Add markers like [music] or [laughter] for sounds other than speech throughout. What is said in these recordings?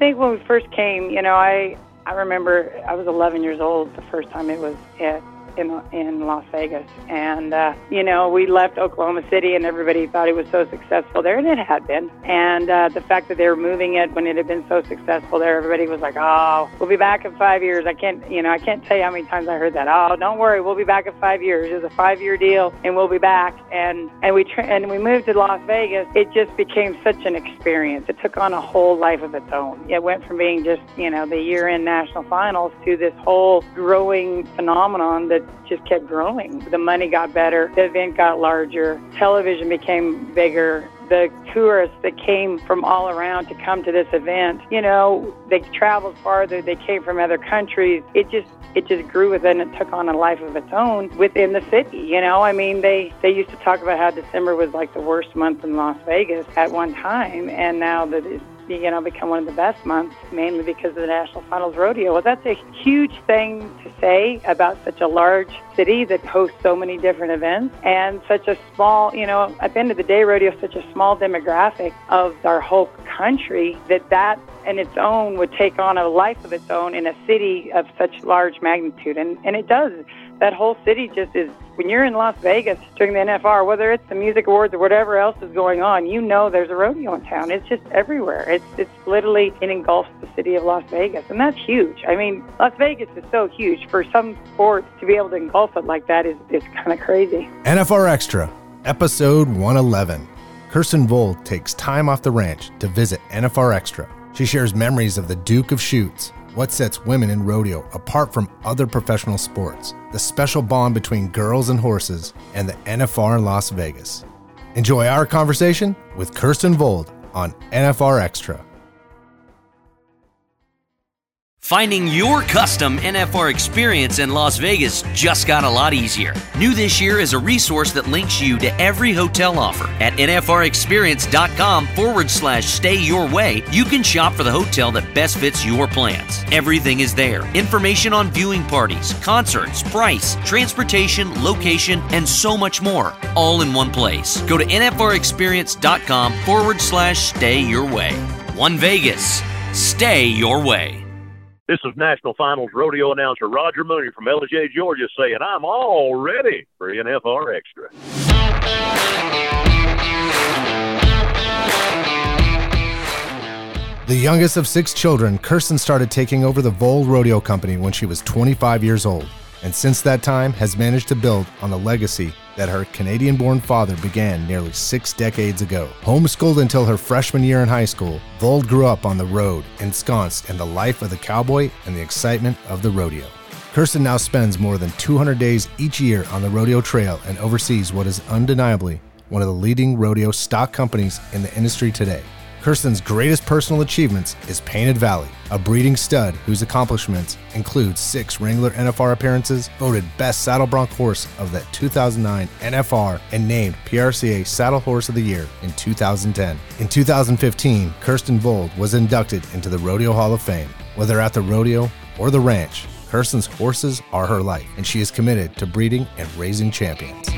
Think when we first came, you know, I I remember I was 11 years old the first time it was at in in Las Vegas, and uh, you know we left Oklahoma City, and everybody thought it was so successful there, and it had been. And uh, the fact that they were moving it when it had been so successful there, everybody was like, "Oh, we'll be back in five years." I can't, you know, I can't tell you how many times I heard that. Oh, don't worry, we'll be back in five years. It's a five-year deal, and we'll be back. And and we tra- and we moved to Las Vegas. It just became such an experience. It took on a whole life of its own. It went from being just you know the year-end national finals to this whole growing phenomenon that just kept growing. The money got better, the event got larger, television became bigger. The tourists that came from all around to come to this event, you know, they traveled farther, they came from other countries. It just it just grew within it took on a life of its own within the city you know i mean they they used to talk about how december was like the worst month in las vegas at one time and now that it's you know, become one of the best months, mainly because of the National Finals Rodeo. Well, that's a huge thing to say about such a large city that hosts so many different events and such a small, you know, at the end of the day, rodeo is such a small demographic of our whole country that that in its own would take on a life of its own in a city of such large magnitude. And, and it does. That whole city just is when you're in Las Vegas during the NFR, whether it's the music awards or whatever else is going on, you know there's a rodeo in town. It's just everywhere. It's it's literally it engulfs the city of Las Vegas, and that's huge. I mean, Las Vegas is so huge. For some sports to be able to engulf it like that is is kind of crazy. NFR Extra, episode 111. Kirsten Vold takes time off the ranch to visit NFR Extra. She shares memories of the Duke of Chutes, what sets women in rodeo apart from other professional sports, the special bond between girls and horses, and the NFR in Las Vegas. Enjoy our conversation with Kirsten Vold on NFR Extra. Finding your custom NFR experience in Las Vegas just got a lot easier. New this year is a resource that links you to every hotel offer. At NFRExperience.com forward slash stay your way, you can shop for the hotel that best fits your plans. Everything is there information on viewing parties, concerts, price, transportation, location, and so much more, all in one place. Go to NFRExperience.com forward slash stay your way. One Vegas, stay your way. This is National Finals Rodeo announcer Roger Mooney from Ellijay, Georgia, saying I'm all ready for NFR Extra. The youngest of six children, Kirsten started taking over the Vold Rodeo Company when she was 25 years old, and since that time has managed to build on the legacy that her Canadian born father began nearly six decades ago. Homeschooled until her freshman year in high school, Vold grew up on the road, ensconced in the life of the cowboy and the excitement of the rodeo. Kirsten now spends more than 200 days each year on the rodeo trail and oversees what is undeniably one of the leading rodeo stock companies in the industry today. Kirsten's greatest personal achievements is Painted Valley, a breeding stud whose accomplishments include six Wrangler NFR appearances, voted Best Saddle Bronc Horse of the 2009 NFR, and named PRCA Saddle Horse of the Year in 2010. In 2015, Kirsten Vold was inducted into the Rodeo Hall of Fame. Whether at the rodeo or the ranch, Kirsten's horses are her life, and she is committed to breeding and raising champions.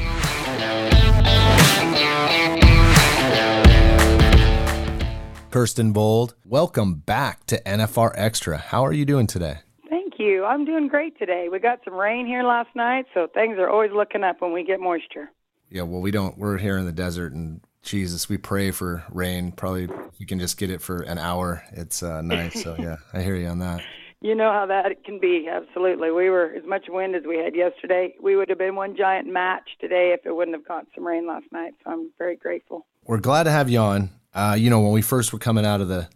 Kirsten Vold, welcome back to NFR Extra. How are you doing today? Thank you. I'm doing great today. We got some rain here last night, so things are always looking up when we get moisture. Yeah, well, we don't. We're here in the desert, and Jesus, we pray for rain. Probably we can just get it for an hour. It's uh, nice. So yeah, [laughs] I hear you on that. You know how that can be. Absolutely. We were as much wind as we had yesterday. We would have been one giant match today if it wouldn't have got some rain last night. So I'm very grateful. We're glad to have you on. Uh, you know, when we first were coming out of the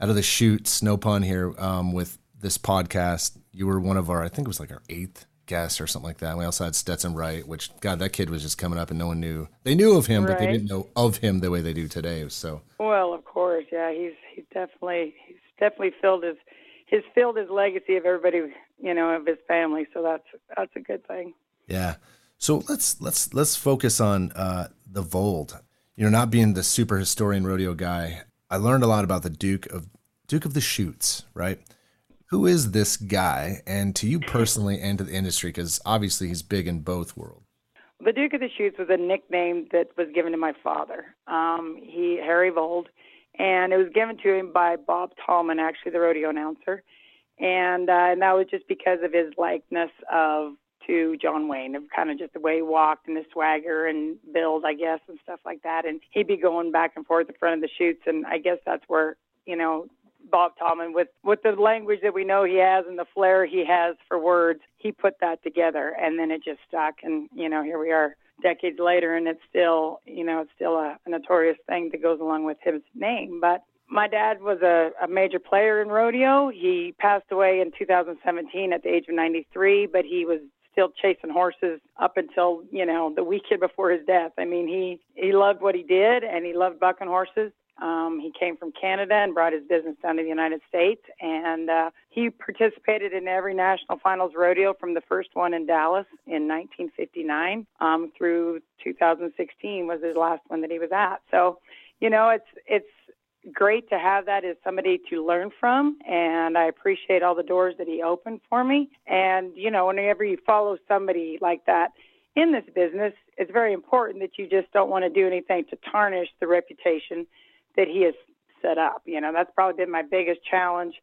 out of the chutes, no pun here, um, with this podcast. You were one of our, I think it was like our eighth guest or something like that. We also had Stetson Wright, which God, that kid was just coming up and no one knew. They knew of him, right. but they didn't know of him the way they do today. So well, of course, yeah, he's he's definitely he's definitely filled his his filled his legacy of everybody you know of his family. So that's that's a good thing. Yeah. So let's let's let's focus on uh, the Vold. You know, not being the super historian rodeo guy, I learned a lot about the Duke of Duke of the Chutes, right? Who is this guy, and to you personally and to the industry, because obviously he's big in both worlds. The Duke of the Chutes was a nickname that was given to my father. Um, he Harry Vold, and it was given to him by Bob Tallman, actually the rodeo announcer, and uh, and that was just because of his likeness of to John Wayne, of kind of just the way he walked and his swagger and build, I guess, and stuff like that. And he'd be going back and forth in front of the chutes, and I guess that's where you know Bob Tallman with with the language that we know he has and the flair he has for words, he put that together, and then it just stuck. And you know, here we are decades later, and it's still you know it's still a, a notorious thing that goes along with his name, but. My dad was a, a major player in rodeo. He passed away in 2017 at the age of 93, but he was still chasing horses up until you know the weekend before his death. I mean, he he loved what he did, and he loved bucking horses. Um, he came from Canada and brought his business down to the United States, and uh, he participated in every national finals rodeo from the first one in Dallas in 1959 um, through 2016 was his last one that he was at. So, you know, it's it's great to have that as somebody to learn from and I appreciate all the doors that he opened for me. And, you know, whenever you follow somebody like that in this business, it's very important that you just don't want to do anything to tarnish the reputation that he has set up. You know, that's probably been my biggest challenge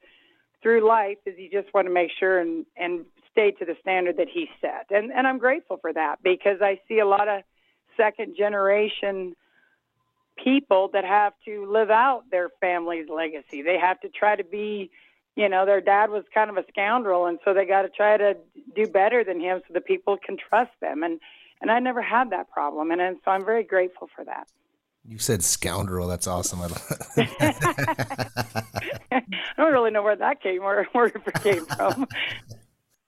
through life is you just want to make sure and, and stay to the standard that he set. And and I'm grateful for that because I see a lot of second generation people that have to live out their family's legacy. They have to try to be, you know, their dad was kind of a scoundrel, and so they got to try to do better than him so the people can trust them. And and I never had that problem, and, and so I'm very grateful for that. You said scoundrel. That's awesome. I [laughs] don't really know where that came where, where it came from.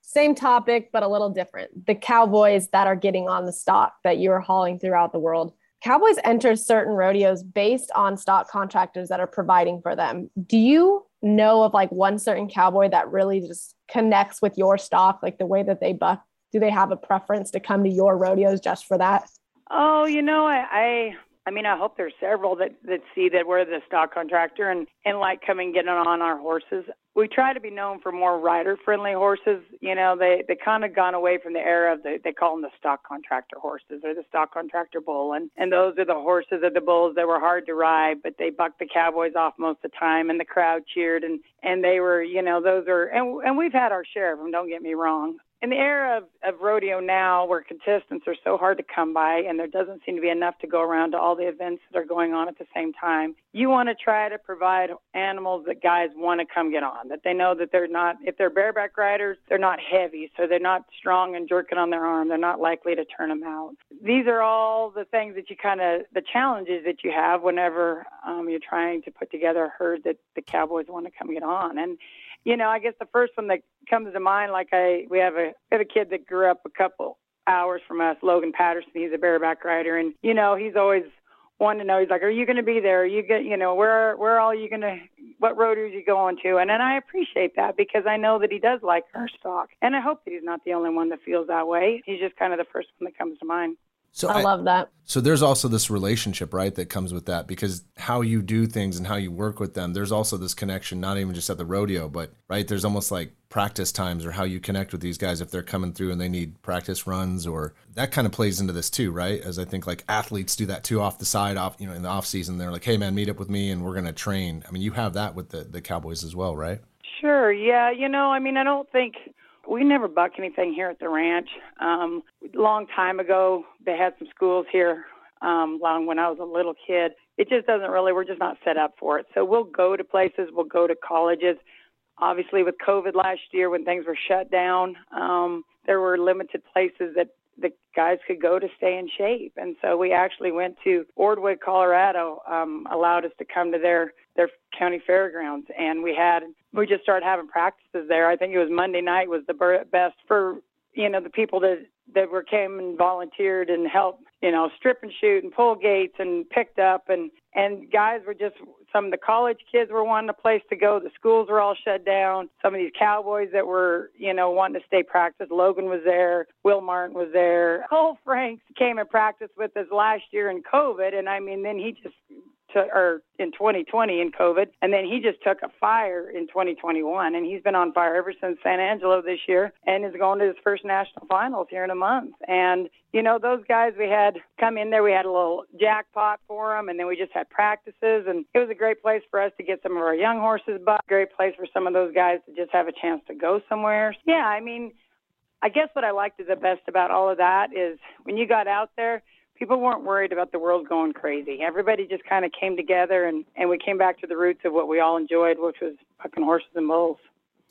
Same topic, but a little different. The cowboys that are getting on the stock that you are hauling throughout the world. Cowboys enter certain rodeos based on stock contractors that are providing for them. Do you know of like one certain cowboy that really just connects with your stock, like the way that they buck? Do they have a preference to come to your rodeos just for that? Oh, you know, I, I I mean, I hope there's several that, that see that we're the stock contractor and, and like coming getting on our horses. We try to be known for more rider friendly horses. You know, they, they kind of gone away from the era of the, they call them the stock contractor horses or the stock contractor bull. And, and those are the horses or the bulls that were hard to ride, but they bucked the cowboys off most of the time and the crowd cheered and, and they were, you know, those are, and, and we've had our share of them, don't get me wrong in the era of, of rodeo now where contestants are so hard to come by and there doesn't seem to be enough to go around to all the events that are going on at the same time you want to try to provide animals that guys want to come get on that they know that they're not if they're bareback riders they're not heavy so they're not strong and jerking on their arm. They're not likely to turn them out. These are all the things that you kind of the challenges that you have whenever um, you're trying to put together a herd that the cowboys want to come get on. And you know, I guess the first one that comes to mind, like I, we have a, we have a kid that grew up a couple hours from us, Logan Patterson. He's a bareback rider, and you know, he's always wanting to know. He's like, "Are you going to be there? Are you get, you know, where, where are you going to, what road are you going to?" And then I appreciate that because I know that he does like our stock, and I hope that he's not the only one that feels that way. He's just kind of the first one that comes to mind. So I, I, love that. So there's also this relationship, right, that comes with that because how you do things and how you work with them, there's also this connection, not even just at the rodeo, but right, there's almost like practice times or how you connect with these guys if they're coming through and they need practice runs or that kind of plays into this too, right? As I think like athletes do that too off the side, off you know, in the off season, they're like, Hey man, meet up with me and we're gonna train. I mean, you have that with the, the Cowboys as well, right? Sure, yeah. You know, I mean I don't think we never buck anything here at the ranch. Um, long time ago, they had some schools here. Um, long when I was a little kid, it just doesn't really. We're just not set up for it. So we'll go to places. We'll go to colleges. Obviously, with COVID last year, when things were shut down, um, there were limited places that the guys could go to stay in shape. And so we actually went to Ordway, Colorado, um, allowed us to come to their their county fairgrounds, and we had we just started having practices there. I think it was Monday night was the best for you know the people that that were came and volunteered and helped you know strip and shoot and pull gates and picked up and and guys were just some of the college kids were wanting a place to go the schools were all shut down some of these cowboys that were you know wanting to stay practice logan was there will martin was there. [laughs] Cole franks came and practiced with us last year in covid and i mean then he just took, or in 2020 in COVID, and then he just took a fire in 2021, and he's been on fire ever since San Angelo this year, and is going to his first national finals here in a month. And you know, those guys we had come in there, we had a little jackpot for them, and then we just had practices, and it was a great place for us to get some of our young horses but Great place for some of those guys to just have a chance to go somewhere. Yeah, I mean. I guess what I liked the best about all of that is when you got out there, people weren't worried about the world going crazy. Everybody just kind of came together and, and we came back to the roots of what we all enjoyed, which was bucking horses and bulls.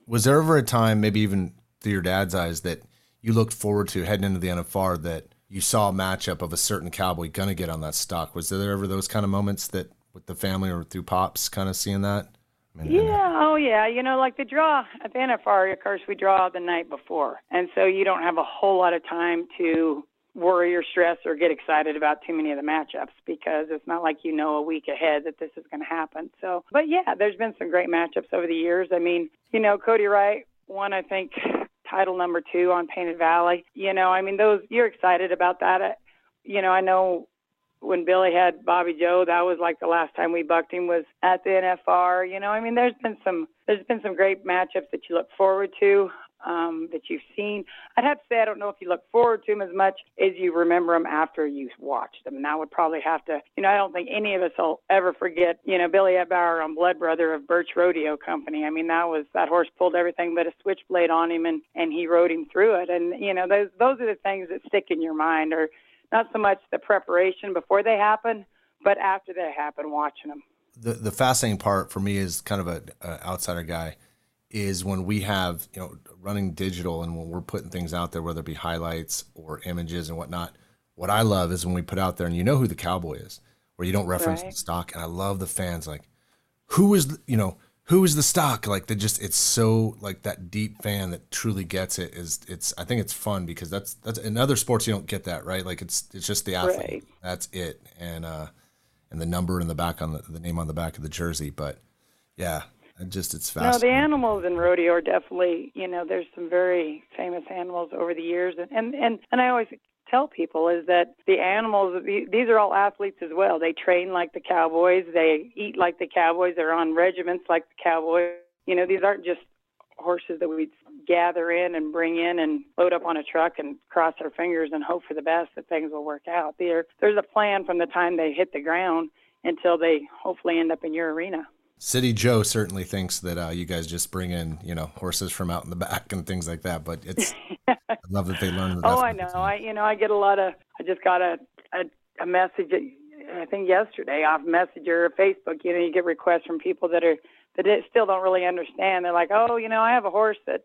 Was there ever a time, maybe even through your dad's eyes, that you looked forward to heading into the NFR that you saw a matchup of a certain cowboy gonna get on that stock? Was there ever those kind of moments that with the family or through pops kind of seeing that? I mean, yeah, oh yeah. You know, like the draw at the NFR, of course, we draw the night before, and so you don't have a whole lot of time to worry or stress or get excited about too many of the matchups because it's not like you know a week ahead that this is going to happen. So, but yeah, there's been some great matchups over the years. I mean, you know, Cody Wright won, I think, title number two on Painted Valley. You know, I mean, those you're excited about that. You know, I know when Billy had Bobby Joe, that was like the last time we bucked him was at the NFR. You know, I mean, there's been some there's been some great matchups that you look forward to um, that you've seen. I'd have to say I don't know if you look forward to them as much as you remember them after you've watched them. And I would probably have to, you know, I don't think any of us will ever forget, you know, Billy Etbauer on Blood Brother of Burch Rodeo Company. I mean, that was that horse pulled everything but a switchblade on him, and and he rode him through it. And you know, those those are the things that stick in your mind, or not so much the preparation before they happen, but after they happen, watching them. The the fascinating part for me is kind of a, a outsider guy is when we have you know running digital and when we're putting things out there, whether it be highlights or images and whatnot. What I love is when we put out there and you know who the cowboy is, where you don't reference right. the stock. And I love the fans like, who is the, you know who is the stock? Like they just it's so like that deep fan that truly gets it is it's I think it's fun because that's that's in other sports you don't get that right like it's it's just the athlete right. that's it and uh and the number in the back on the, the name on the back of the jersey but yeah just it's fast. No, the animals in rodeo are definitely, you know, there's some very famous animals over the years, and and and, and I always tell people is that the animals these are all athletes as well. They train like the cowboys, they eat like the cowboys, they're on regiments like the cowboys. You know, these aren't just horses that we gather in and bring in and load up on a truck and cross our fingers and hope for the best that things will work out. There, there's a plan from the time they hit the ground until they hopefully end up in your arena. City Joe certainly thinks that uh, you guys just bring in, you know, horses from out in the back and things like that. But it's, [laughs] I love that they learn. The oh, I know. I, you know, I get a lot of. I just got a a, a message. I think yesterday off Messenger or Facebook. You know, you get requests from people that are that still don't really understand. They're like, oh, you know, I have a horse that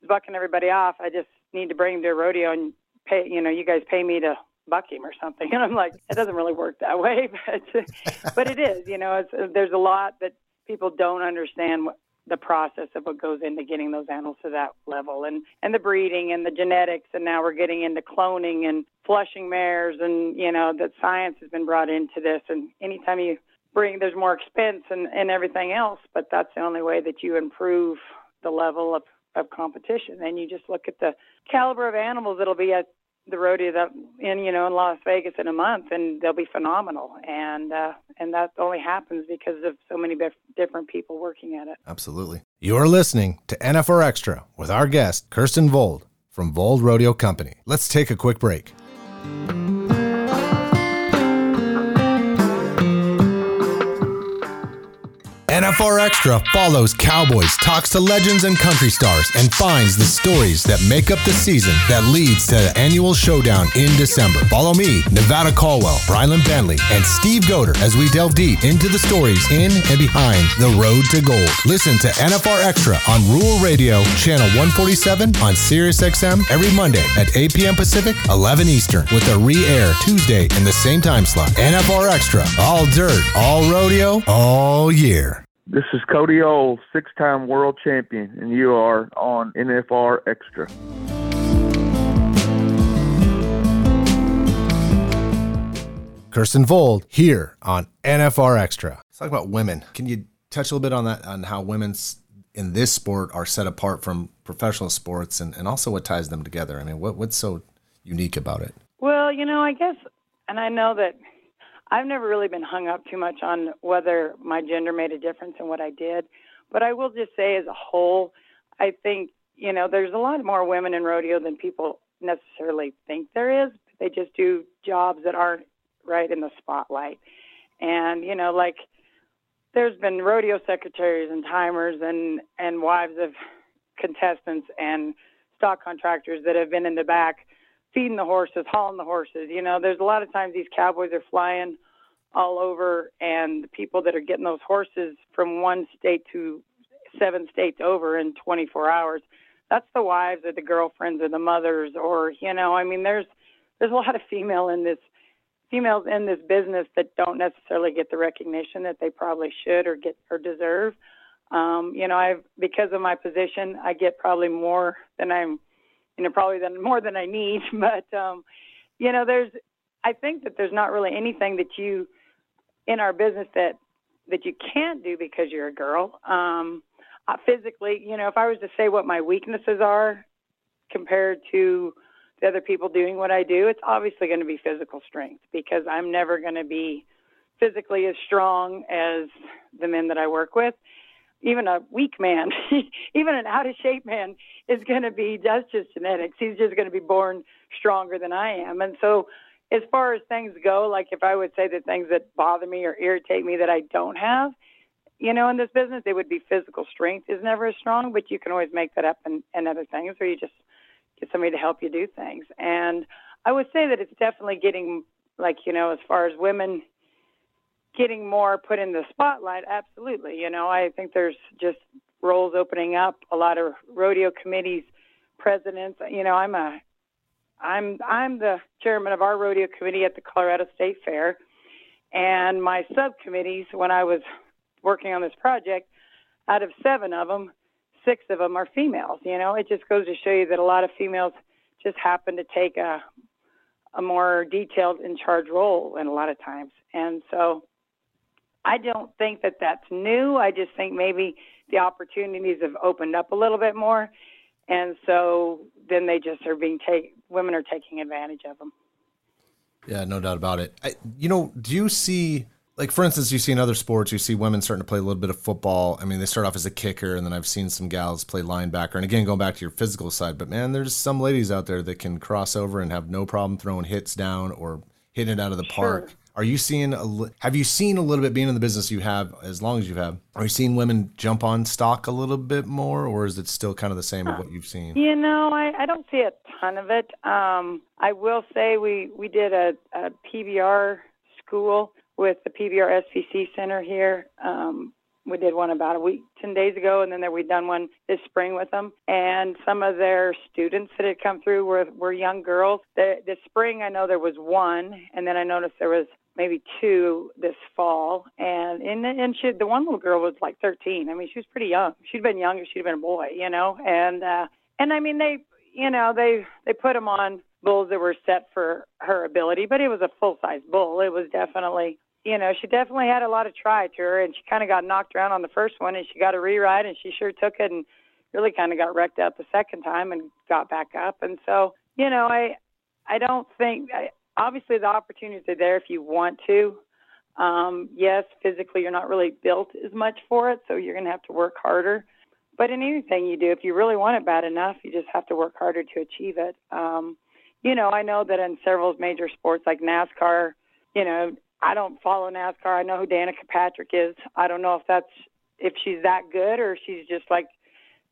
is bucking everybody off. I just need to bring him to a rodeo and pay. You know, you guys pay me to buck him or something. [laughs] And I'm like, it doesn't really work that way, [laughs] but but it is. You know, it's, there's a lot that people don't understand what the process of what goes into getting those animals to that level. And and the breeding and the genetics and now we're getting into cloning and flushing mares and you know that science has been brought into this. And anytime you bring there's more expense and and everything else but that's the only way that you improve the level of of competition. And you just look at the caliber of animals that'll be at the rodeo that in you know in Las Vegas in a month, and they'll be phenomenal. And uh, and that only happens because of so many different people working at it. Absolutely. You're listening to NFR Extra with our guest Kirsten Vold from Vold Rodeo Company. Let's take a quick break. NFR Extra follows Cowboys, talks to legends and country stars, and finds the stories that make up the season that leads to the annual showdown in December. Follow me, Nevada Caldwell, Brylan Bentley, and Steve Goder as we delve deep into the stories in and behind the road to gold. Listen to NFR Extra on Rural Radio, channel 147 on Sirius XM every Monday at 8 p.m. Pacific, 11 Eastern, with a re-air Tuesday in the same time slot. NFR Extra, all dirt, all rodeo, all year. This is Cody Ohl, six time world champion, and you are on NFR Extra. Kirsten Vold here on NFR Extra. Let's talk about women. Can you touch a little bit on that, on how women's in this sport are set apart from professional sports and, and also what ties them together? I mean, what, what's so unique about it? Well, you know, I guess, and I know that I've never really been hung up too much on whether my gender made a difference in what I did. But I will just say, as a whole, I think, you know, there's a lot more women in rodeo than people necessarily think there is. They just do jobs that aren't right in the spotlight. And, you know, like there's been rodeo secretaries and timers and, and wives of contestants and stock contractors that have been in the back feeding the horses, hauling the horses. You know, there's a lot of times these cowboys are flying all over, and the people that are getting those horses from one state to seven states over in 24 hours, that's the wives or the girlfriends or the mothers, or you know, I mean, there's there's a lot of female in this females in this business that don't necessarily get the recognition that they probably should or get or deserve. Um, you know, I've because of my position, I get probably more than I'm, you know, probably than more than I need. [laughs] But um, you know, there's, I think that there's not really anything that you in our business that that you can't do because you're a girl. Um, uh, physically, you know, if I was to say what my weaknesses are compared to the other people doing what I do, it's obviously going to be physical strength because I'm never going to be physically as strong as the men that I work with. Even a weak man, [laughs] even an out of shape man, is going to be, that's just genetics. He's just going to be born stronger than I am. And so, as far as things go, like if I would say the things that bother me or irritate me that I don't have, you know, in this business, it would be physical strength is never as strong, but you can always make that up in, in other things, or you just get somebody to help you do things. And I would say that it's definitely getting like you know as far as women getting more put in the spotlight. Absolutely, you know I think there's just roles opening up. A lot of rodeo committees, presidents. You know I'm a I'm I'm the chairman of our rodeo committee at the Colorado State Fair, and my subcommittees when I was working on this project, out of seven of them, six of them are females. You know, it just goes to show you that a lot of females just happen to take a a more detailed in charge role in a lot of times. And so I don't think that that's new. I just think maybe the opportunities have opened up a little bit more. And so then they just are being take women are taking advantage of them. Yeah, no doubt about it. I, you know, do you see like for instance, you see in other sports, you see women starting to play a little bit of football. I mean, they start off as a kicker, and then I've seen some gals play linebacker. And again, going back to your physical side, but man, there's some ladies out there that can cross over and have no problem throwing hits down or hitting it out of the park. Are you seeing a? Have you seen a little bit being in the business you have as long as you have? Are you seeing women jump on stock a little bit more, or is it still kind of the same of what you've seen? You know, I, I don't see a ton of it. Um, I will say we we did a, a PBR school with the PBR SPC Center here. Um, we did one about a week, 10 days ago, and then we've done one this spring with them. And some of their students that had come through were, were young girls. The, this spring, I know there was one, and then I noticed there was maybe two this fall. And and, and she, the one little girl was like 13. I mean, she was pretty young. She'd been younger. She'd been a boy, you know. And uh, and I mean, they, you know, they they put them on bulls that were set for her ability, but it was a full size bull. It was definitely you know, she definitely had a lot of try to her, and she kind of got knocked around on the first one, and she got a reride, and she sure took it, and really kind of got wrecked out the second time, and got back up. And so, you know, I, I don't think, I, obviously, the opportunities are there if you want to. Um, yes, physically, you're not really built as much for it, so you're going to have to work harder. But in anything you do, if you really want it bad enough, you just have to work harder to achieve it. Um, you know, I know that in several major sports like NASCAR, you know, I don't follow NASCAR. I know who Danica Patrick is. I don't know if that's if she's that good or she's just like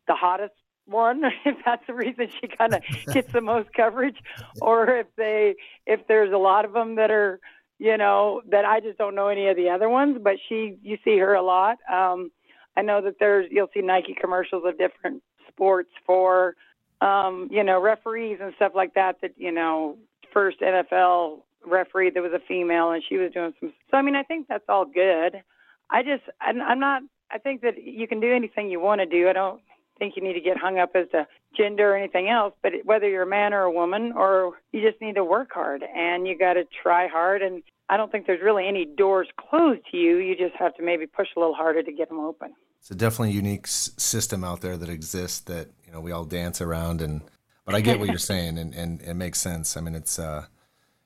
the hottest one [laughs] if that's the reason she kind of gets the most coverage or if they if there's a lot of them that are you know that I just don't know any of the other ones but she you see her a lot. Um I know that there's you'll see Nike commercials of different sports for um you know referees and stuff like that that you know first NFL referee that was a female and she was doing some so I mean I think that's all good. I just I'm, I'm not I think that you can do anything you want to do. I don't think you need to get hung up as to gender or anything else, but whether you're a man or a woman, or you just need to work hard and you got to try hard. And I don't think there's really any doors closed to you. You just have to maybe push a little harder to get them open. It's a definitely unique s- system out there that exists that you know we all dance around and. But I get what you're [laughs] saying, and, and it makes sense. I mean, it's uh,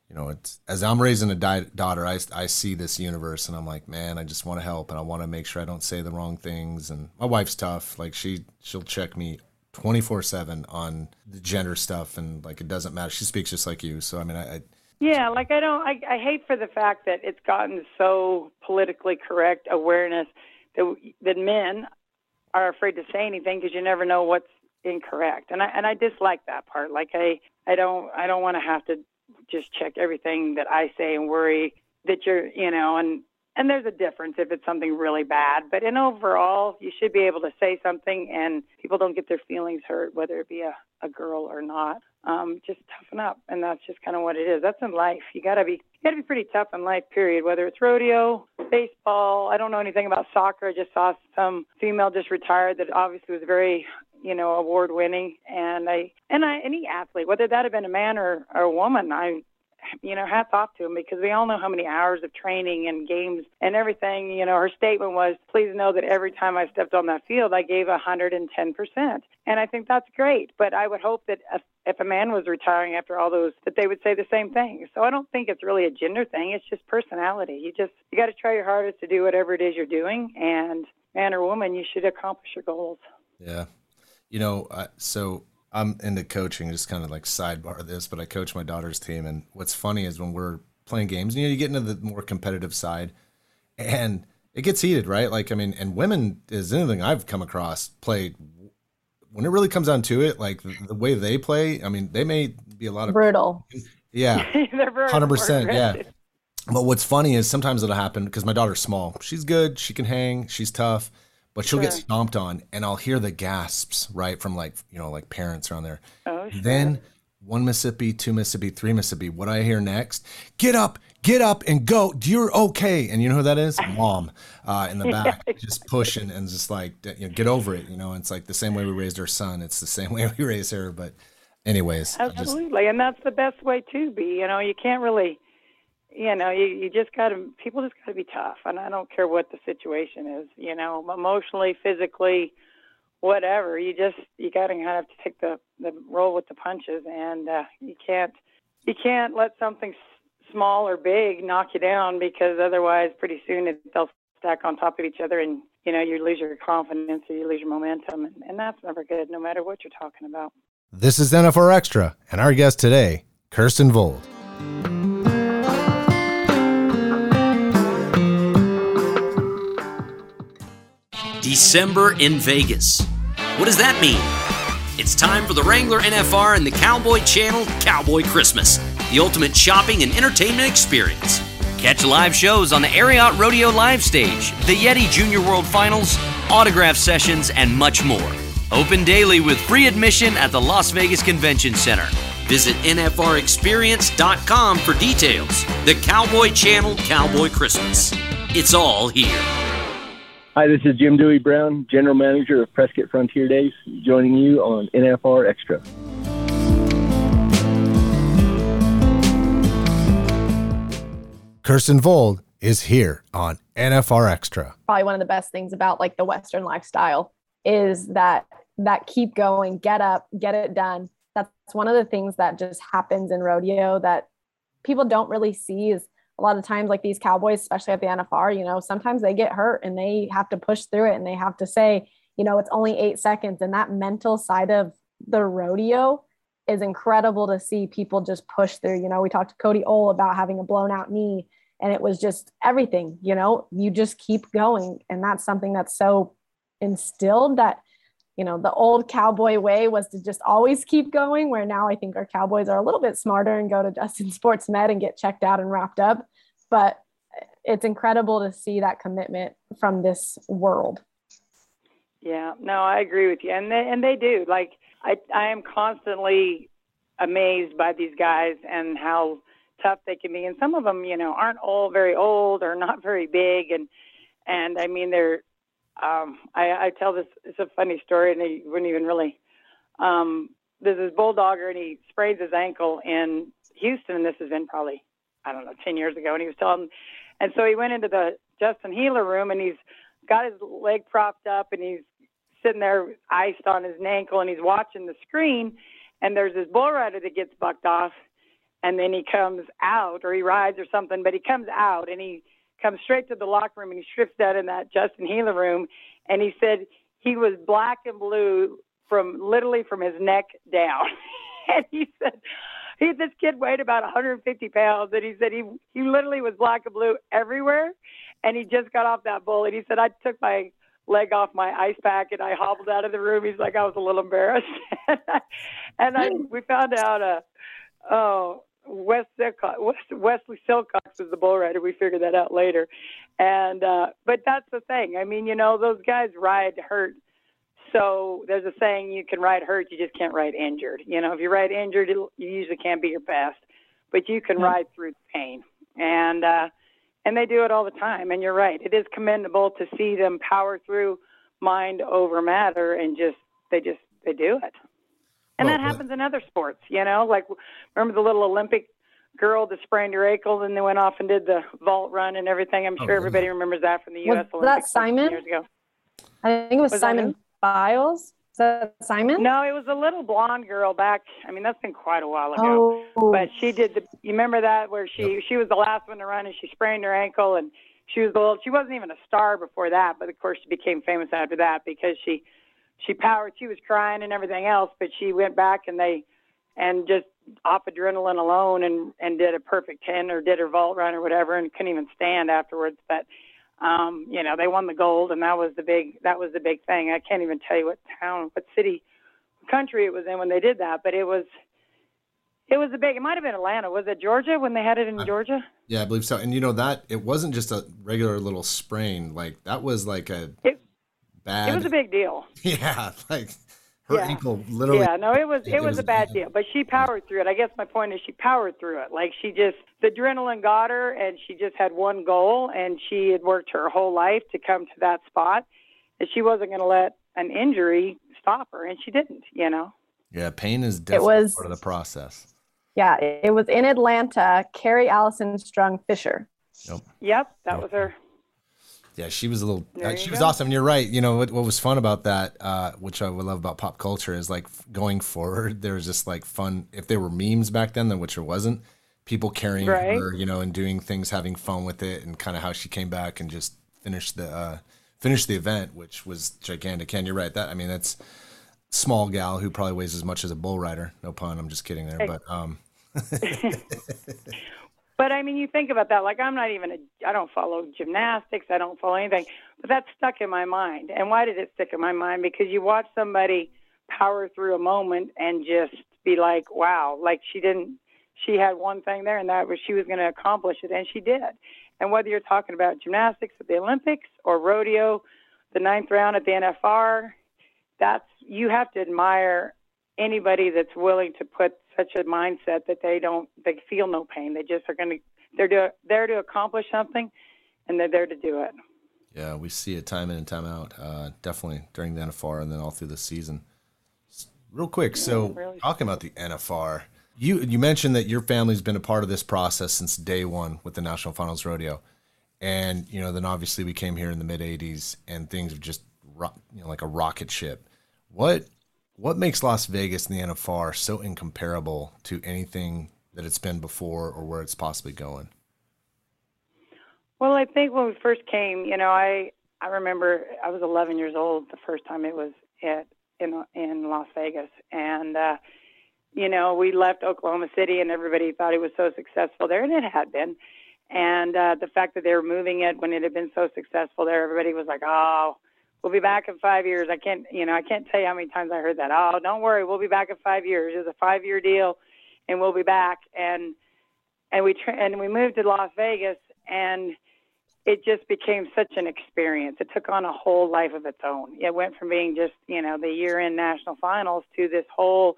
you know, it's as I'm raising a di- daughter, I, I see this universe and I'm like, man, I just want to help and I want to make sure I don't say the wrong things. And my wife's tough. Like she, she'll check me 24 seven on the gender stuff. And like, it doesn't matter. She speaks just like you. So, I mean, I, I yeah, like I don't, I, I hate for the fact that it's gotten so politically correct awareness that, that men are afraid to say anything because you never know what's incorrect. And I, and I dislike that part. Like I, I don't, I don't want to have to just check everything that I say and worry that you're, you know, and and there's a difference if it's something really bad. But in overall, you should be able to say something and people don't get their feelings hurt, whether it be a, a girl or not. Um, just toughen up, and that's just kind of what it is. That's in life. You gotta be you gotta be pretty tough in life. Period. Whether it's rodeo, baseball. I don't know anything about soccer. I just saw some female just retired that obviously was very you know, award winning. And I and I any athlete, whether that had been a man or, or a woman, I you know, hats off to him because we all know how many hours of training and games and everything. You know, her statement was, please know that every time I stepped on that field, I gave 110%. And I think that's great. But I would hope that if, if a man was retiring after all those, that they would say the same thing. So I don't think it's really a gender thing. It's just personality. You just, you got to try your hardest to do whatever it is you're doing. And man or woman, you should accomplish your goals. Yeah. You know, uh, so I'm into coaching, just kind of like sidebar this, but I coach my daughter's team. And what's funny is when we're playing games, you know, you get into the more competitive side and it gets heated, right? Like, I mean, and women is anything I've come across play when it really comes down to it, like the, the way they play, I mean, they may be a lot of brutal. [laughs] Yeah. [laughs] Hundred percent. Yeah. But what's funny is sometimes it'll happen because my daughter's small. She's good. She can hang. She's tough but she'll sure. get stomped on and I'll hear the gasps, right, from like, you know, like parents around there. Oh, sure. Then one Mississippi, two Mississippi, three Mississippi. What I hear next, get up, get up and go. You're okay. And you know who that is? [laughs] Mom uh, in the back, yeah. just pushing and just like, you know, get over it. You know, it's like the same way we raised our son. It's the same [laughs] way we raised her. But anyways. Absolutely. Just, and that's the best way to be. You know, you can't really you know, you, you just got to, people just got to be tough. And I don't care what the situation is, you know, emotionally, physically, whatever. You just, you got to kind of take the, the roll with the punches. And uh, you can't, you can't let something small or big knock you down because otherwise, pretty soon it, they'll stack on top of each other and, you know, you lose your confidence or you lose your momentum. And, and that's never good, no matter what you're talking about. This is NFR Extra, and our guest today, Kirsten Vold. December in Vegas. What does that mean? It's time for the Wrangler NFR and the Cowboy Channel Cowboy Christmas, the ultimate shopping and entertainment experience. Catch live shows on the Ariat Rodeo Live Stage, the Yeti Junior World Finals, autograph sessions, and much more. Open daily with free admission at the Las Vegas Convention Center. Visit NFRExperience.com for details. The Cowboy Channel Cowboy Christmas. It's all here. Hi, this is Jim Dewey Brown, General Manager of Prescott Frontier Days, joining you on NFR Extra. Kirsten Vold is here on NFR Extra. Probably one of the best things about like the Western lifestyle is that that keep going, get up, get it done. That's one of the things that just happens in rodeo that people don't really see is a lot of times like these cowboys especially at the nfr you know sometimes they get hurt and they have to push through it and they have to say you know it's only eight seconds. And that mental side of the rodeo is incredible to see people just push through. You know we talked to cody ohl about having a blown out knee and it was just everything you know you just keep going. And that's something that's so instilled that you know the old cowboy way was to just always keep going where now i think our cowboys are a little bit smarter and go to [laughs] justin sports med and get checked out and wrapped up. But it's incredible to see that commitment from this world. Yeah no i agree with you. And they, and they do. Like i i am constantly amazed by these guys and how tough they can be. And some of them you know aren't all very old or not very big. And and i mean they're um, I, I tell this. It's a funny story, and he wouldn't even really. Um, there's this bulldogger, and he sprays his ankle in Houston, and this has been probably I don't know ten years ago. And he was telling, and so he went into the Justin Healer room, and he's got his leg propped up, and he's sitting there iced on his ankle, and he's watching the screen, and there's this bull rider that gets bucked off, and then he comes out, or he rides or something, but he comes out, and he comes straight to the locker room and he strips down in that Justin Healer room, and he said he was black and blue from literally from his neck down, [laughs] and he said. He, this kid weighed about 150 pounds, and he said he he literally was black and blue everywhere, and he just got off that bull, and he said I took my leg off my ice pack and I hobbled out of the room. He's like I was a little embarrassed, [laughs] and I, we found out uh oh Wes Silcox, Wesley Silcox was the bull rider. We figured that out later, and uh, but that's the thing. I mean, you know, those guys ride hurt. So there's a saying: you can ride hurt, you just can't ride injured. You know, if you ride injured, you usually can't be your best, but you can mm-hmm. ride through pain, and uh, and they do it all the time. And you're right; it is commendable to see them power through mind over matter, and just they just they do it. And well, that uh, happens in other sports, you know, like remember the little Olympic girl that sprained her ankle and then went off and did the vault run and everything. I'm oh, sure oh, everybody remembers that from the U.S. Was Olympics that Simon? Years ago. I think it was, was Simone Biles. Is that Simon? No, it was a little blonde girl back. I mean, that's been quite a while ago. Oh. But she did the. You remember that where she yep. she was the last one to run and she sprained her ankle and she was the little. She wasn't even a star before that, but of course she became famous after that because she she powered. She was crying and everything else, but she went back and they and just off adrenaline alone and and did a perfect ten or did her vault run or whatever and couldn't even stand afterwards. But um, you know they won the gold and that was the big that was the big thing. I can't even tell you what town, what city, country it was in when they did that, but it was it was a big. It might have been Atlanta. Was it Georgia when they had it in Georgia? Yeah, I believe so. And you know that it wasn't just a regular little sprain. Like that was like a it, bad. It was a big deal. [laughs] Yeah, like her yeah. ankle literally. Yeah, no, it was it, it was, was, a bad deal, but she powered through it. I guess my point is she powered through it. Like she just the adrenaline got her, and she just had one goal, and she had worked her whole life to come to that spot, and she wasn't going to let an injury stop her, and she didn't. You know. Yeah, pain is definitely it was, part of the process. Yeah, it was in Atlanta. Kerri Allison Strug Fischer. Yep. Yep, that yep. was her. Yeah, she was a little. Uh, she was awesome. And you're right. You know what? What was fun about that, uh, which I would love about pop culture, is like going forward. [laughs] There was just like fun. If there were memes back then, then which there wasn't, people carrying right. her, you know, and doing things, having fun with it, and kind of how she came back and just finished the uh, finished the event, which was gigantic. And you're right. That I mean, that's small gal who probably weighs as much as a bull rider. No pun. I'm just kidding there, but um. [laughs] [laughs] But I mean, you think about that. Like, I'm not even a, I don't follow gymnastics. I don't follow anything. But that stuck in my mind. And why did it stick in my mind? Because you watch somebody power through a moment and just be like, wow, like she didn't, she had one thing there and that was she was going to accomplish it. And she did. And whether you're talking about gymnastics at the Olympics or rodeo, the ninth round at the NFR, that's, you have to admire anybody that's willing to put such a mindset that they don't they feel no pain. They just are going to they're to, there to accomplish something, and they're there to do it. Yeah, we see it time in and time out. Uh, definitely during the NFR and then all through the season. Real quick, so really talking about the NFR, you you mentioned that your family's been a part of this process since day one with the National Finals Rodeo, and you know then obviously we came here in the mid '80s and things have just you know like a rocket ship. What what makes Las Vegas and the NFR so incomparable to anything that it's been before or where it's possibly going? Well, I think when we first came, you know, I I remember I was 11 years old the first time it was at in in Las Vegas, and uh, you know we left Oklahoma City, and everybody thought it was so successful there, and it had been. And uh, the fact that they were moving it when it had been so successful there, everybody was like, "Oh, we'll be back in five years." I can't, you know, I can't tell you how many times I heard that. Oh, don't worry, we'll be back in five years. It's a five-year deal, and we'll be back. And and we tra- and we moved to Las Vegas, and it just became such an experience. It took on a whole life of its own. It went from being just you know the year-end national finals to this whole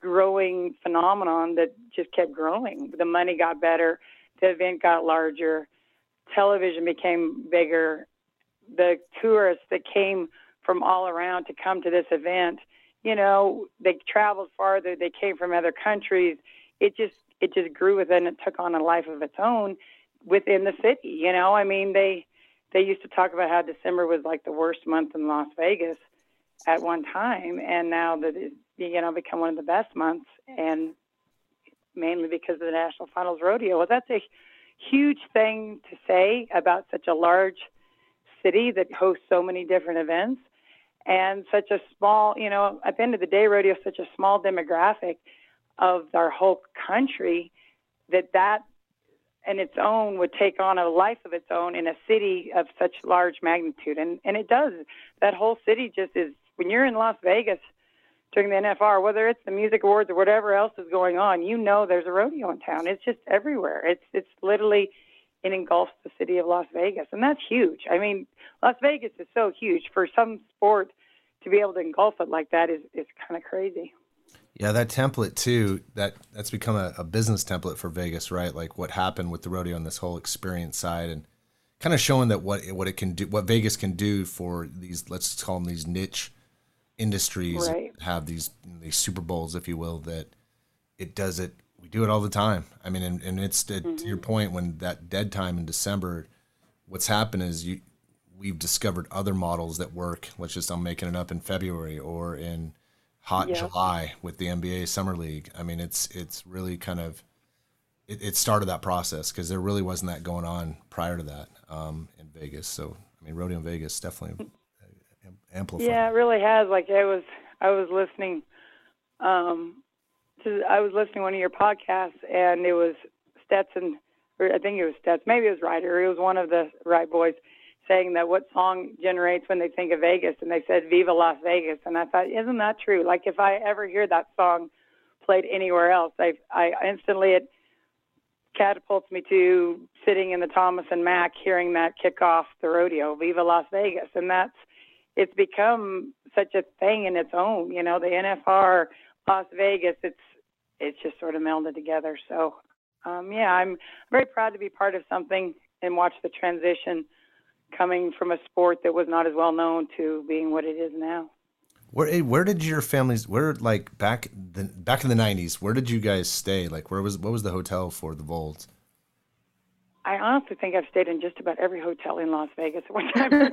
growing phenomenon that just kept growing. The money got better, the event got larger, television became bigger. The tourists that came from all around to come to this event, you know, they traveled farther, they came from other countries. It just it just grew within it took on a life of its own within the city, you know. I mean, they they used to talk about how December was like the worst month in Las Vegas at one time and now that it you know become one of the best months and mainly because of the national finals rodeo well that's a huge thing to say about such a large city that hosts so many different events and such a small you know at the end of the day rodeo is such a small demographic of our whole country that that in its own would take on a life of its own in a city of such large magnitude and and it does that whole city just is when you're in Las Vegas during the NFR, whether it's the music awards or whatever else is going on, you know there's a rodeo in town. It's just everywhere. It's it's literally it engulfs the city of Las Vegas, and that's huge. I mean, Las Vegas is so huge for some sport to be able to engulf it like that is is kind of crazy. Yeah, that template too. That that's become a, a business template for Vegas, right? Like what happened with the rodeo and this whole experience side, and kind of showing that what what it can do, what Vegas can do for these let's call them these niche industries right. have these these Super Bowls, if you will, that it does it. We do it all the time. I mean, and, and it's to, mm-hmm. to your point when that dead time in December, what's happened is you we've discovered other models that work. Let's just I'm making it up in February or in hot yeah. July with the NBA Summer League. I mean, it's it's really kind of it, it started that process because there really wasn't that going on prior to that um, in Vegas. So I mean, rodeo in Vegas definitely amplify. Yeah, it really has. Like I was, I was listening. Um, to, I was listening to one of your podcasts, and it was Stetson, or I think it was Stetson, maybe it was Ryder. It was one of the Wright Boys saying that what song generates when they think of Vegas, and they said "Viva Las Vegas," and I thought, isn't that true? Like if I ever hear that song played anywhere else, I, I instantly it catapults me to sitting in the Thomas and Mack, hearing that kick off the rodeo, "Viva Las Vegas," and that's it's become such a thing in its own. You know, the NFR, Las Vegas, it's it's just sort of melded together. So, um, yeah, I'm very proud to be part of something and watch the transition coming from a sport that was not as well known to being what it is now. Where where did your families where like back the back in the nineties? Where did you guys stay? Like where was what was the hotel for the Volds? I honestly think I've stayed in just about every hotel in Las Vegas at one [laughs] time.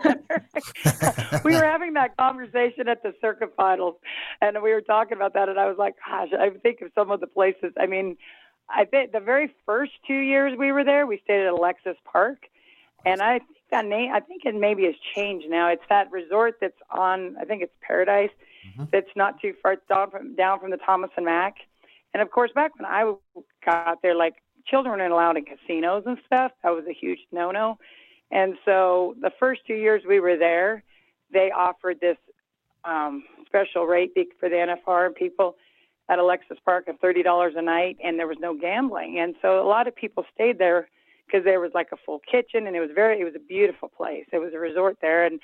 we were having that conversation at the Circa Finals, and we were talking about that, and I was like, gosh, I think of some of the places. I mean, I think the very first two years we were there, we stayed at Alexis Park, and I think that name, I think it maybe has changed now. It's that resort that's on, I think it's Paradise, mm-hmm. that's not too far down from down from the Thomas and Mack. And of course, back when I got there, like children aren't allowed in casinos and stuff. That was a huge no-no. And so the first two years we were there, they offered this um, special rate for the NFR people at Alexis Park of thirty dollars a night, and there was no gambling. And so a lot of people stayed there because there was like a full kitchen, and it was very, it was a beautiful place. It was a resort there, and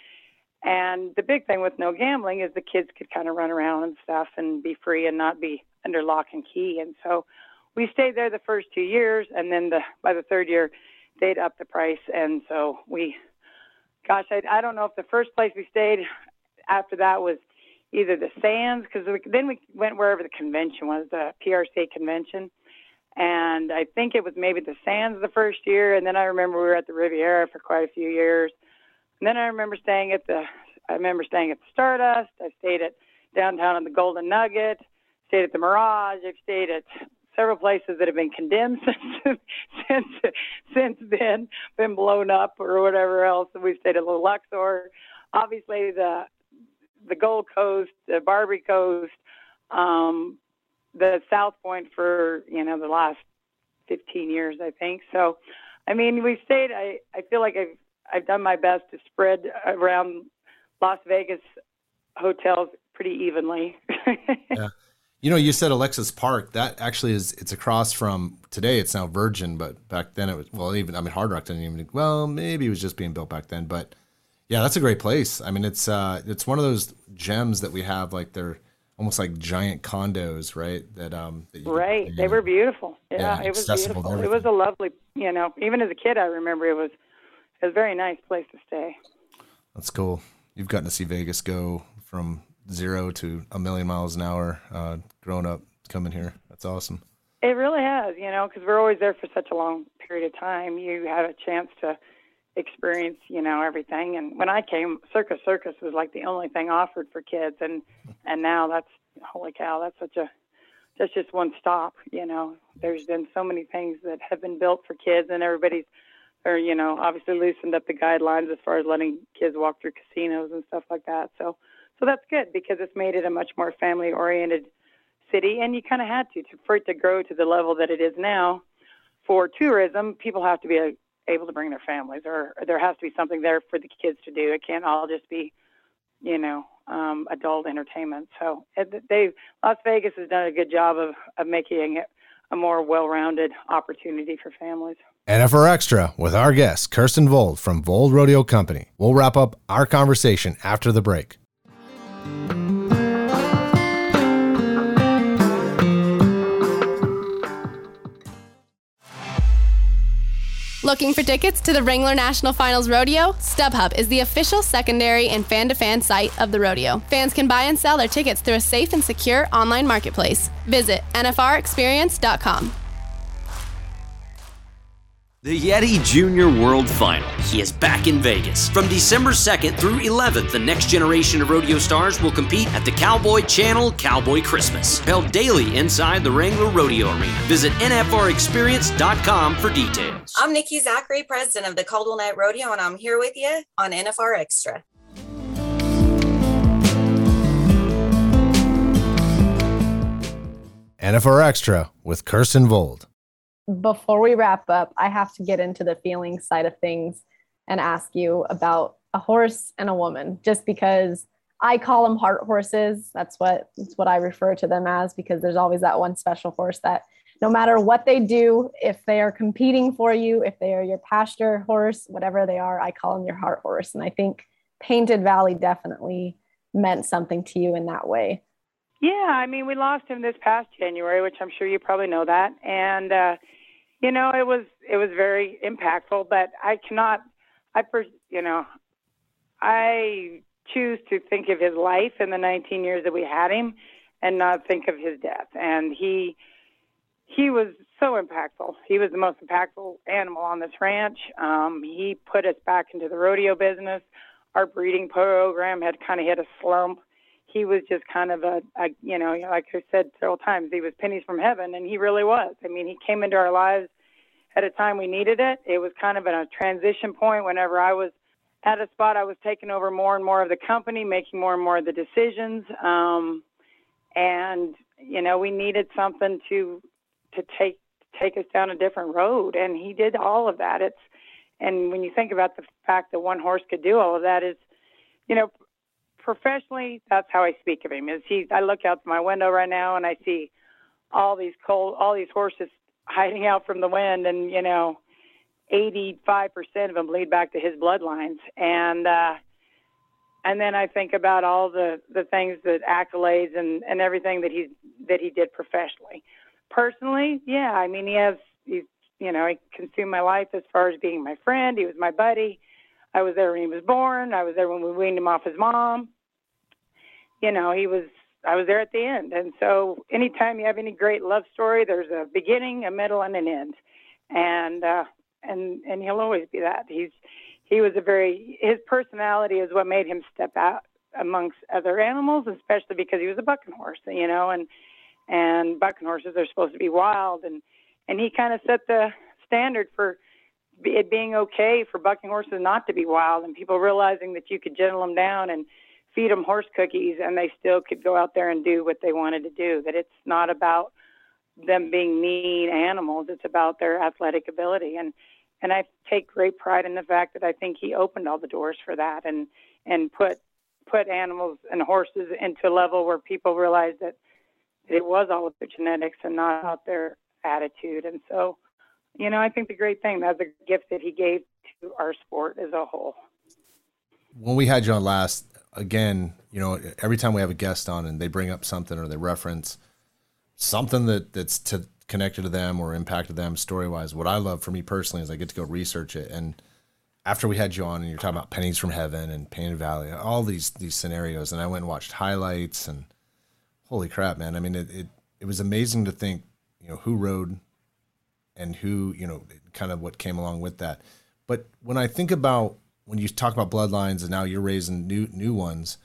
and the big thing with no gambling is the kids could kind of run around and stuff and be free and not be under lock and key. And so we stayed there the first two years, and then the by the third year, they'd up the price, and so we, gosh, I, I don't know if the first place we stayed after that was either the Sands, because then we went wherever the convention was, the PRC convention, and I think it was maybe the Sands the first year, and then I remember we were at the Riviera for quite a few years, and then I remember staying at the, I remember staying at the Stardust, I stayed at downtown in the Golden Nugget, stayed at the Mirage, I've stayed at several places that have been condemned [laughs] since since since then, been blown up or whatever else. We've stayed at Luxor. Obviously, the the Gold Coast, the Barbary Coast, um, the South Point for you know the last 15 years, I think. So I mean, we stayed. I I feel like I've I've done my best to spread around Las Vegas hotels pretty evenly. [laughs] yeah. You know, you said Alexis Park. That actually is. It's across from today. It's now Virgin, but back then it was. Well, even I mean, Hard Rock didn't even. Well, maybe it was just being built back then. But yeah, that's a great place. I mean, it's uh, it's one of those gems that we have. Like they're almost like giant condos, right? That um. That right. Can, they were beautiful. Yeah, yeah it was beautiful. It was a lovely. You know, even as a kid, I remember it was. It was a very nice place to stay. That's cool. You've gotten to see Vegas go from zero to a million miles an hour uh, growing up coming here. That's awesome. It really has, you know, because we're always there for such a long period of time. You have a chance to experience, you know, everything. And when I came, Circus Circus was like the only thing offered for kids, and and now that's holy cow, that's such a that's just one stop. You know, there's been so many things that have been built for kids, and everybody's or you know obviously loosened up the guidelines as far as letting kids walk through casinos and stuff like that. So so that's good because it's made it a much more family oriented city, and you kind of had to, to for it to grow to the level that it is now. For tourism, people have to be uh, able to bring their families, or, or there has to be something there for the kids to do. It can't all just be, you know, um, adult entertainment. So they Las Vegas has done a good job of, of making it a more well-rounded opportunity for families. NFR Extra with our guest, Kirsten Vold from Vold Rodeo Company. We'll wrap up our conversation after the break. Looking for tickets to the Wrangler National Finals Rodeo? StubHub is the official secondary and fan to fan site of the rodeo. Fans can buy and sell their tickets through a safe and secure online marketplace. Visit NFRExperience.com. The Yeti Junior World Final. He is back in Vegas. From December 2nd through 11th, the next generation of rodeo stars will compete at the Cowboy Channel Cowboy Christmas, held daily inside the Wrangler Rodeo Arena. Visit NFRExperience.com for details. I'm Nikki Zachary, president of the Caldwell Night Rodeo, and I'm here with you on NFR Extra. NFR Extra with Kirsten Vold before we wrap up, I have to get into the feeling side of things and ask you about a horse and a woman, just because I call them heart horses. That's what that's what I refer to them as because there's always that one special horse that no matter what they do, if they are competing for you, if they are your pasture horse, whatever they are, I call them your heart horse. And I think Painted Valley definitely meant something to you in that way. Yeah, I mean, we lost him this past January, which I'm sure you probably know that, and uh, you know, it was it was very impactful. But I cannot, I per, you know, I choose to think of his life in the 19 years that we had him, and not think of his death. And he he was so impactful. He was the most impactful animal on this ranch. Um, he put us back into the rodeo business. Our breeding program had kind of hit a slump he was just kind of a, a you know like I said several times he was pennies from heaven and he really was. I mean he came into our lives at a time we needed it. It was kind of a transition point whenever I was at a spot I was taking over more and more of the company, making more and more of the decisions. Um, and you know, we needed something to to take take us down a different road and he did all of that. It's and when you think about the fact that one horse could do all of that is you know, professionally, that's how I speak of him. Is he? I look out my window right now and I see all these cold, all these horses hiding out from the wind, and you know, 85% of them lead back to his bloodlines, and uh, and then I think about all the the things that accolades and and everything that he that he did professionally. Personally, yeah, I mean, he has he's you know, he consumed my life as far as being my friend. He was my buddy I was there when he was born. I was there when we weaned him off his mom. You know, he was. I was there at the end, and so anytime you have any great love story, there's a beginning, a middle, and an end, and uh, and and he'll always be that. He's he was a very his personality is what made him step out amongst other animals, especially because he was a bucking horse, you know, and and bucking horses are supposed to be wild, and and he kind of set the standard for it being okay for bucking horses not to be wild and people realizing that you could gentle them down and feed them horse cookies and they still could go out there and do what they wanted to do that it's not about them being mean animals it's about their athletic ability and and I take great pride in the fact that I think he opened all the doors for that and and put put animals and horses into a level where people realized that it was all of their genetics and not about their attitude. And so, you know, I think the great thing that's a gift that he gave to our sport as a whole. When we had you on last, again, you know, every time we have a guest on and they bring up something or they reference something that that's to connected to them or impacted them story wise. What I love for me personally is I get to go research it. And after we had you on and you're talking about pennies from heaven and Painted Valley, all these these scenarios, and I went and watched highlights and holy crap, man! I mean, it it, it was amazing to think, you know, who rode and who, you know, kind of what came along with that. But when I think about when you talk about bloodlines and now you're raising new new ones,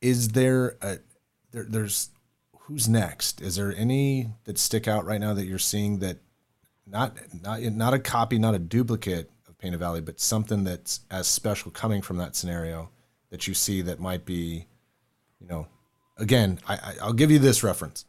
is there a there, there's who's next? Is there any that stick out right now that you're seeing that not not not a copy, not a duplicate of Painted Valley, but something that's as special coming from that scenario that you see that might be, you know, again, I, I will give you this reference.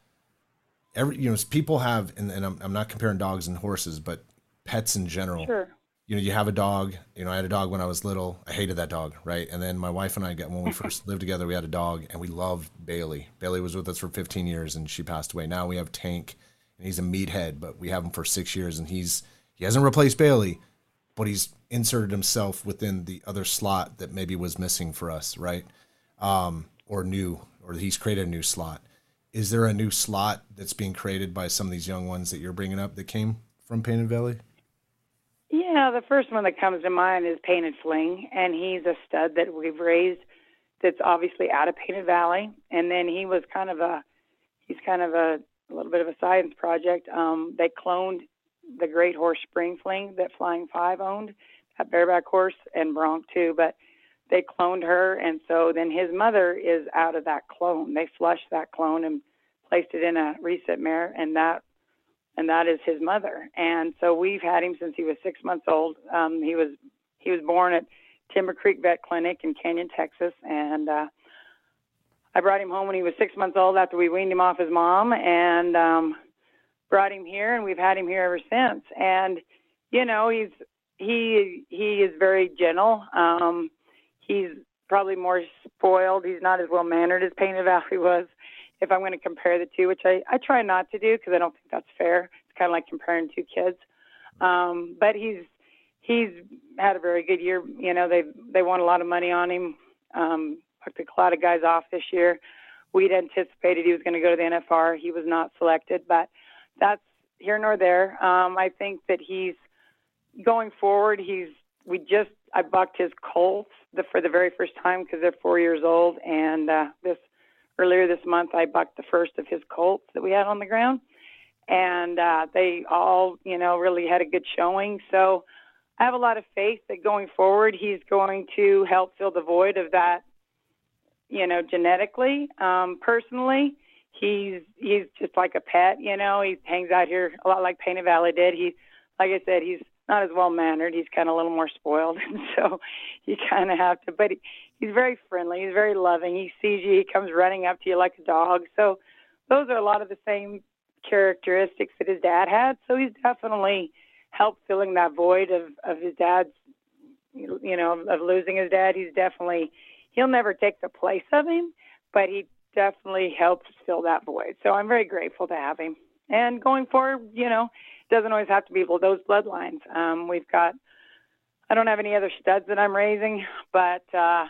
Every you know, people have, and, and I'm I'm not comparing dogs and horses, but pets in general. Sure you know, you have a dog. You know, I had a dog when I was little. I hated that dog, right? And then my wife and I got when we first [laughs] lived together, we had a dog, and we loved Bailey. Bailey was with us for 15 years, and she passed away. Now we have Tank, and he's a meathead, but we have him for six years, and he's he hasn't replaced Bailey, but he's inserted himself within the other slot that maybe was missing for us, right? Um, or new, or he's created a new slot. Is there a new slot that's being created by some of these young ones that you're bringing up that came from Painted Valley? Yeah, the first one that comes to mind is Painted Fling, and he's a stud that we've raised that's obviously out of Painted Valley. And then he was kind of a he's kind of a, a little bit of a science project. Um, they cloned the great horse Spring Fling that Flying Five owned, that bareback horse, and Bronc too, but they cloned her, and so then his mother is out of that clone. They flushed that clone and placed it in a recip mare, and that and that is his mother. And so we've had him since he was six months old. Um, he was he was born at Timber Creek Vet Clinic in Canyon, Texas, and uh, I brought him home when he was six months old after we weaned him off his mom, and um, brought him here, and we've had him here ever since. And you know, he's he he is very gentle. Um, he's probably more spoiled. He's not as well mannered as Painted Valley was if I'm going to compare the two, which I, I try not to do because I don't think that's fair. It's kind of like comparing two kids. Um, but he's he's had a very good year. You know, they they won a lot of money on him. Um, took a lot of guys off this year. We'd anticipated he was going to go to the NFR. He was not selected, but that's here nor there. Um, I think that he's going forward. He's we just I bucked his colts the, for the very first time because they're four years old, and uh, this earlier this month, I bucked the first of his colts that we had on the ground, and uh, they all, you know, really had a good showing. So I have a lot of faith that going forward, he's going to help fill the void of that, you know, genetically. Um, personally, he's he's just like a pet, you know. He hangs out here a lot like Painted Valley did. He, like I said, he's not as well mannered. He's kind of a little more spoiled, [laughs] and so you kind of have to. But he, he's very friendly. He's very loving. He sees you. He comes running up to you like a dog. So those are a lot of the same characteristics that his dad had. So he's definitely helped filling that void of of his dad's, you know, of losing his dad. He's definitely he'll never take the place of him, but he definitely helps fill that void. So I'm very grateful to have him. And going forward, you know, doesn't always have to be those bloodlines. Um, we've got, I don't have any other studs that I'm raising, but uh,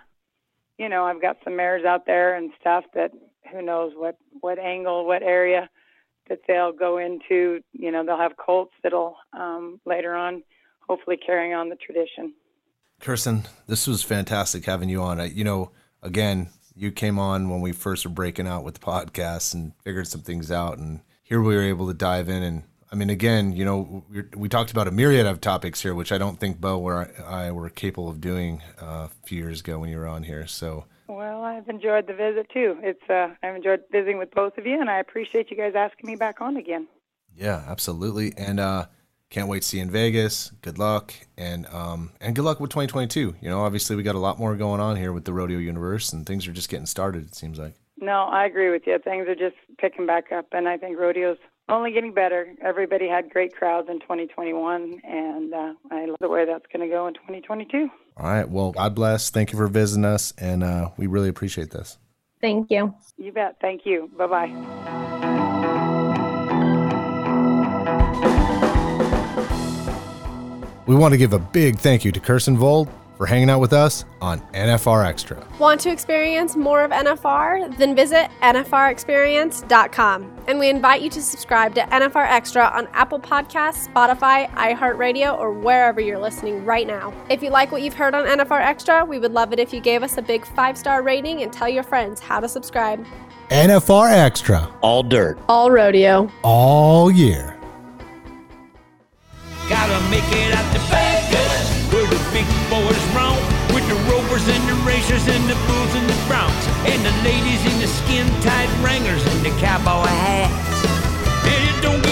you know, I've got some mares out there and stuff that who knows what what angle, what area that they'll go into. You know, they'll have colts that'll um, later on, hopefully, carrying on the tradition. Kirsten, this was fantastic having you on. I, you know, again, you came on when we first were breaking out with the podcast and figured some things out, and here we were able to dive in and I mean, again, you know, we, we talked about a myriad of topics here, which I don't think Bo or I, I were capable of doing uh, a few years ago when you were on here. So. Well, I've enjoyed the visit too. It's uh, I've enjoyed visiting with both of you, and I appreciate you guys asking me back on again. Yeah, absolutely, and uh, can't wait to see you in Vegas. Good luck, and um, and good luck with 2022. You know, obviously we got a lot more going on here with the rodeo universe, and things are just getting started. It seems like. No, I agree with you. Things are just picking back up, and I think rodeos Only getting better. Everybody had great crowds in 2021, and uh, I love the way that's going to go in 2022. All right. Well, God bless. Thank you for visiting us, and uh, we really appreciate this. Thank you. You bet. Thank you. Bye bye. We want to give a big thank you to Kirsten Vold for hanging out with us on NFR Extra. Want to experience more of NFR? Then visit NFRexperience.com. And we invite you to subscribe to NFR Extra on Apple Podcasts, Spotify, iHeartRadio, or wherever you're listening right now. If you like what you've heard on NFR Extra, we would love it if you gave us a big five star rating and tell your friends how to subscribe. NFR Extra. All dirt. All rodeo. All year. Gotta make it out to Vegas, whores and the racers and the bulls and the browns and the ladies in the skin tight wranglers and the cowboy hats. And it don't